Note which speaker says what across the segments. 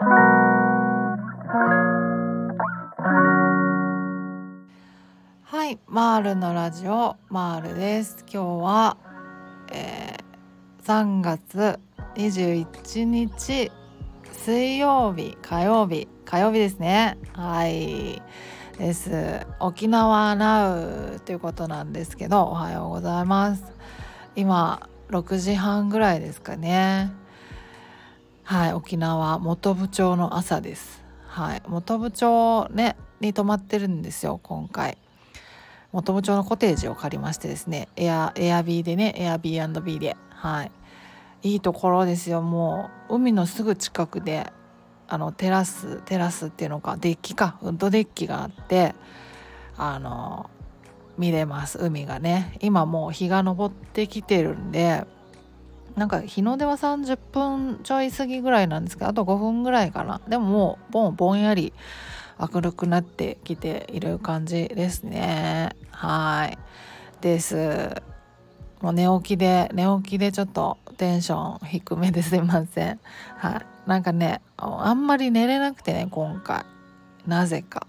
Speaker 1: はいマールのラジオマールです。今日は、えー、3月21日水曜日火曜日火曜日ですね。はい。です。沖縄ナウということなんですけどおはようございます。今6時半ぐらいですかね。はい沖縄本部町の朝です。はい本部町ねに泊まってるんですよ今回。本部町のコテージを借りましてですねエアエアビーでねエアビービーで。はい。いいところですよ。もう海のすぐ近くであのテラステラスっていうのかデッキかウッドデッキがあってあの見れます海がね。今もう日が昇ってきてるんでなんか日の出は30分ちょい過ぎぐらいなんですけどあと5分ぐらいかな。でももうぼんぼんやり明るくなってきている感じですね。はい。です。もう寝起きで寝起きでちょっとテンション低めですいません。はい。なんかねあんまり寝れなくてね今回。なぜか。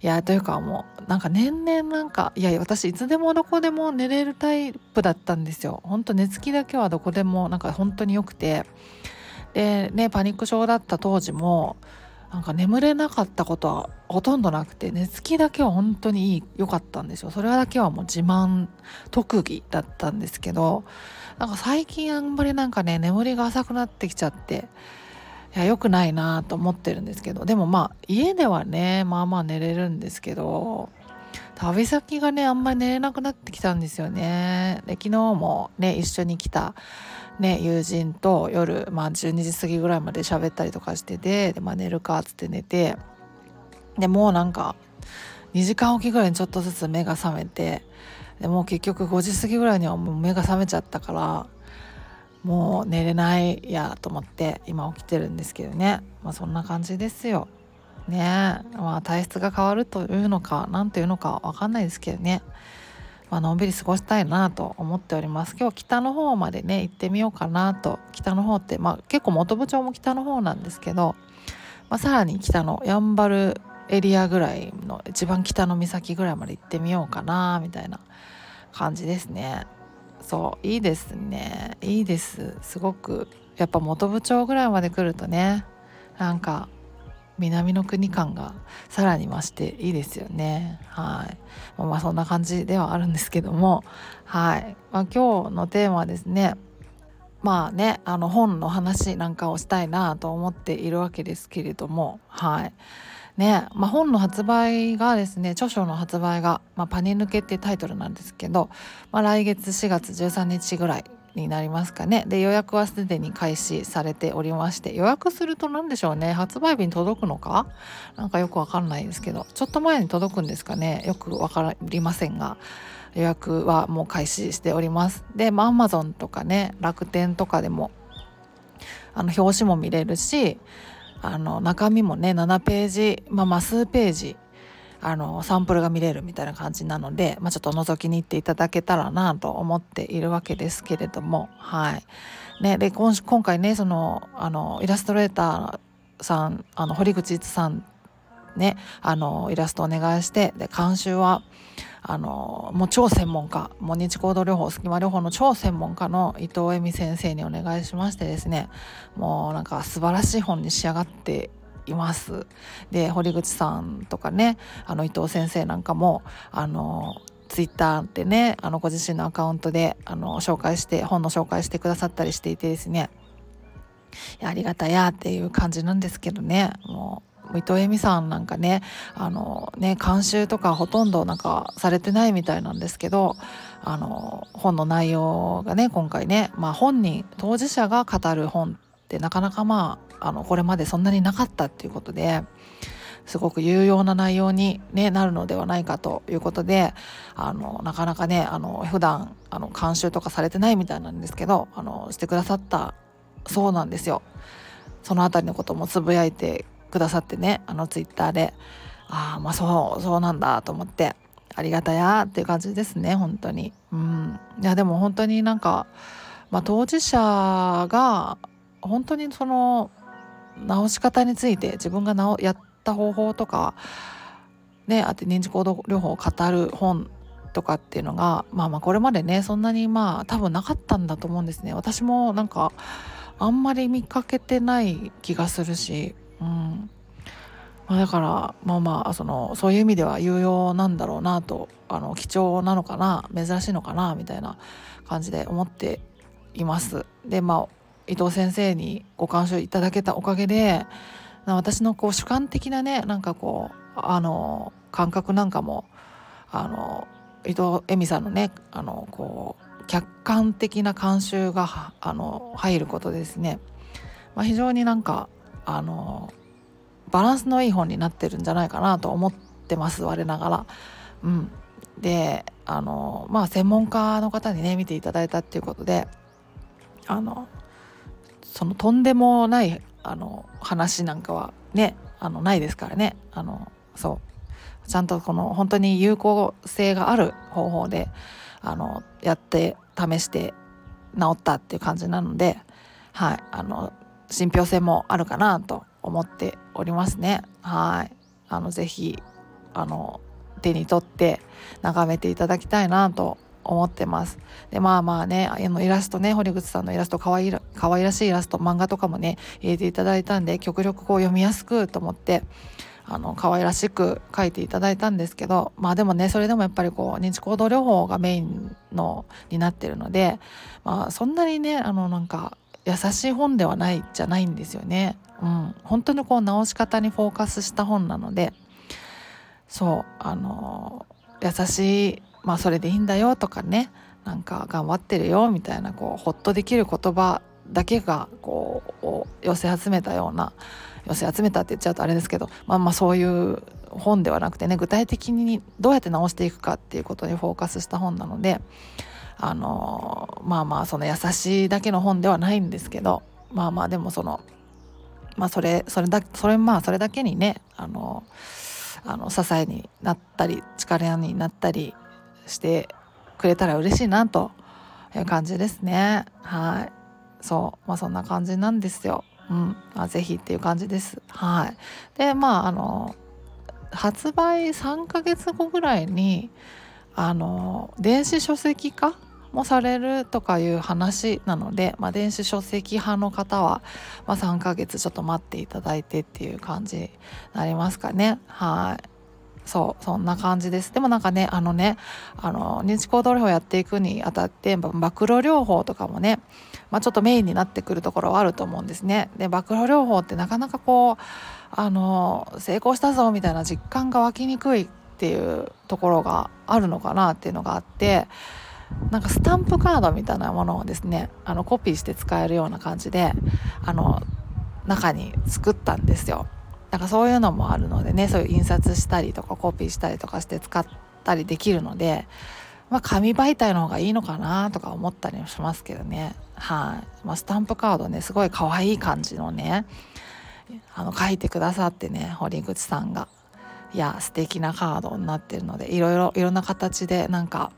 Speaker 1: いやというかもうなんか年々なんかいや私いつでもどこでも寝れるタイプだったんですよ。ほんと寝つきだけはどこでもなんか本当に良くて。でねパニック症だった当時もなんか眠れなかったことはほとんどなくて寝つきだけは本当にいい良かったんですよ。それだけはもう自慢特技だったんですけどなんか最近あんまりなんかね眠りが浅くなってきちゃっていや良くないなと思ってるんですけど。でもまあ家ではねまあまあ寝れるんですけど旅先がねあんまり寝れなくなってきたんですよね。で昨日もね一緒に来たね、友人と夜、まあ、12時過ぎぐらいまで喋ったりとかしててで、まあ、寝るかっつって寝てでもうなんか2時間おきぐらいにちょっとずつ目が覚めてでもう結局5時過ぎぐらいにはもう目が覚めちゃったからもう寝れないやと思って今起きてるんですけどね。まあそんな感じですよ。ね。まあ体質が変わるというのか何ていうのか分かんないですけどね。まあのんびり過ごしたいなと思っております。今日北の方までね行ってみようかなと。北の方って、まあ、結構本部町も北の方なんですけど、まあ、さらに北のやんばるエリアぐらいの一番北の岬ぐらいまで行ってみようかなみたいな感じですね。そういいですね。いいです。すごく。やっぱ本部町ぐらいまで来るとねなんか南の国感がさらに増していいですよね。はい。まあそんな感じではあるんですけども。はい、まあ、今日のテーマはですねまあねあの本の話なんかをしたいなと思っているわけですけれども。はい。ねまあ、本の発売がですね著書の発売が、まあ、パニ抜けっていうタイトルなんですけど、まあ、来月4月13日ぐらいになりますかね。で予約はすでに開始されておりまして予約すると何でしょうね。発売日に届くのか？なんかよくわかんないですけどちょっと前に届くんですかね？よく分かりませんが予約はもう開始しております。で、まあ、Amazon とかね楽天とかでもあの表紙も見れるしあの中身もね7ページまあまあ数ページあのサンプルが見れるみたいな感じなので、まあ、ちょっと覗きに行っていただけたらなと思っているわけですけれどもはい。ねで今今回ねそのあのイラストレーターさんあの堀口一さんねあのイラストお願いしてで監修はあのもう超専門家もう日光動療法隙間療法の超専門家の伊藤恵美先生にお願いしましてですねもうなんか素晴らしい本に仕上がっています。で堀口さんとかねあの伊藤先生なんかもあのツイッターでねあのご自身のアカウントであの紹介して本の紹介してくださったりしていてですねいやありがたやっていう感じなんですけどねもう伊藤恵美さんなんかねあのね監修とかほとんどなんかされてないみたいなんですけどあの本の内容がね今回ね、まあ、本人当事者が語る本ってなかなかまああのこれまでそんなになかったっていうことですごく有用な内容に、ね、なるのではないかということであのなかなかねあの普段あの監修とかされてないみたいなんですけどあのしてくださったそうなんですよ。その辺りのこともつぶやいてくださってねあのツイッターでああまあそうそうなんだと思ってありがたやっていう感じですね本当に。うん、いやでも本当になんか、まあ、当事者が本当にその治し方について自分が治やった方法とかねあと認知行動療法を語る本とかっていうのがまあまあこれまでねそんなにまあ多分なかったんだと思うんですね私もなんかあんまり見かけてない気がするし、うんまあ、だからまあまあそのそういう意味では有用なんだろうなとあの貴重なのかな珍しいのかなみたいな感じで思っています。でまあ伊藤先生にご監修いただけたおかげで私のこう主観的なねなんかこうあの感覚なんかもあの伊藤恵美さんのねあのこう客観的な監修があの入ることですね、まあ、非常になんかあのバランスのいい本になってるんじゃないかなと思ってます我ながら。うん、であのまあ専門家の方にね見ていただいたっていうことであのそのとんでもないあの話なんかはねあのないですからね。あのそう。ちゃんとこの本当に有効性がある方法であのやって試して治ったっていう感じなのではい。あの信憑性もあるかなと思っておりますね。はい。あのぜひあの手に取って眺めていただきたいなと思ってます。でまあまあねあのイラストね堀口さんのイラストかわいかわいらしいイラスト漫画とかもね入れていただいたんで極力こう読みやすくと思ってあの可愛らしく書いていただいたんですけどまあでもねそれでもやっぱりこう認知行動療法がメインのになってるので、まあ、そんなにねあのなんか優しい本ではないじゃないんですよね。うん、本当にこう直し方にフォーカスした本なので。そう。あの優しいまあそれでいいんだよとかね。なんか頑張ってるよみたいなこうほっとできる言葉だけがこう寄せ集めたような寄せ集めたって言っちゃうとあれですけどまあまあそういう本ではなくてね具体的にどうやって直していくかっていうことにフォーカスした本なのであのまあまあその優しいだけの本ではないんですけどまあまあでもそのまあそれそれだそれまあそれだけにねあのあの支えになったり力になったりしてくれたら嬉しいなという感じですね。はい。そう。まあそんな感じなんですよ。うん、あぜひっていう感じです。はい、でまああの発売3ヶ月後ぐらいにあの電子書籍化もされるとかいう話なので、まあ、電子書籍派の方は、まあ、3ヶ月ちょっと待っていただいてっていう感じになりますかね。はい。そうそんな感じです。でもなんかねあのねあの認知行動療法やっていくにあたって暴露療法とかもね、まあ、ちょっとメインになってくるところはあると思うんですね。で暴露療法ってなかなかこうあの成功したぞみたいな実感が湧きにくいっていうところがあるのかなっていうのがあってなんかスタンプカードみたいなものをですねあのコピーして使えるような感じであの中に作ったんですよ。なんかそういうのもあるのでねそういう印刷したりとかコピーしたりとかして使ったりできるので、まあ、紙媒体の方がいいのかなとか思ったりもしますけどね。はい、まあ、スタンプカードねすごい可愛い感じのねあの書いてくださってね堀口さんが。いや素敵なカードになってるのでいろいろいろんな形でなんか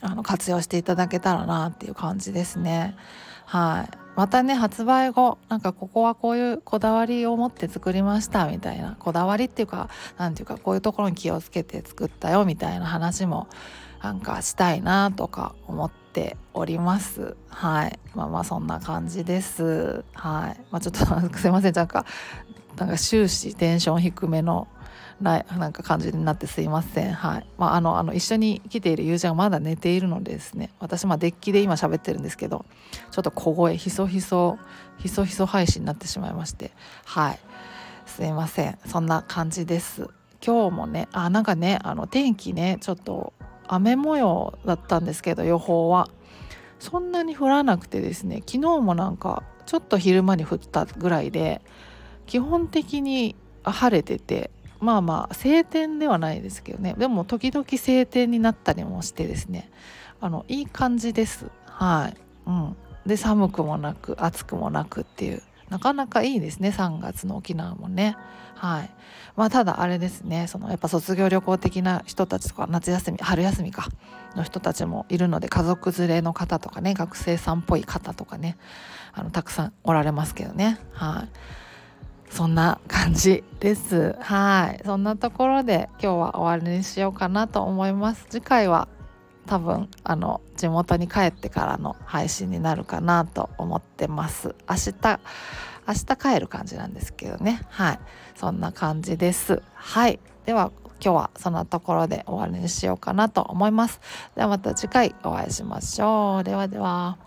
Speaker 1: あの活用していただけたらなっていう感じですね。はい。またね発売後なんかここはこういうこだわりを持って作りましたみたいなこだわりっていうか何ていうかこういうところに気をつけて作ったよみたいな話もなんかしたいなとか思っております。はい。まあまあそんな感じです。はい。まあちょっと すいません。なんかなんか終始テンション低めのななんか感じになってすいません。はい。まああのあの一緒に来ている友人はまだ寝ているのでですね。私まあデッキで今喋ってるんですけどちょっと小声ひそひそひそひそ配信になってしまいまして。はい。すいません。そんな感じです。今日もねあなんかねあの天気ねちょっと雨模様だったんですけど予報は。そんなに降らなくてですね昨日もなんかちょっと昼間に降ったぐらいで基本的に晴れててまあまあ晴天ではないですけどね。でも時々晴天になったりもしてですね。あのいい感じです。はい、うん、で寒くもなく暑くもなくっていう。なかなかいいですね。3月の沖縄もね。はい。まあただあれですね。そのやっぱ卒業旅行的な人たちとか夏休み春休みか。の人たちもいるので家族連れの方とかね学生さんっぽい方とかね。あのたくさんおられますけどね。はい。そんな感じです。はい。そんなところで今日は終わりにしようかなと思います。次回は多分あの地元に帰ってからの配信になるかなと思ってます。明日明日帰る感じなんですけどね。はい。そんな感じです。はい。では今日はそんなところで終わりにしようかなと思います。ではまた次回お会いしましょう。ではでは。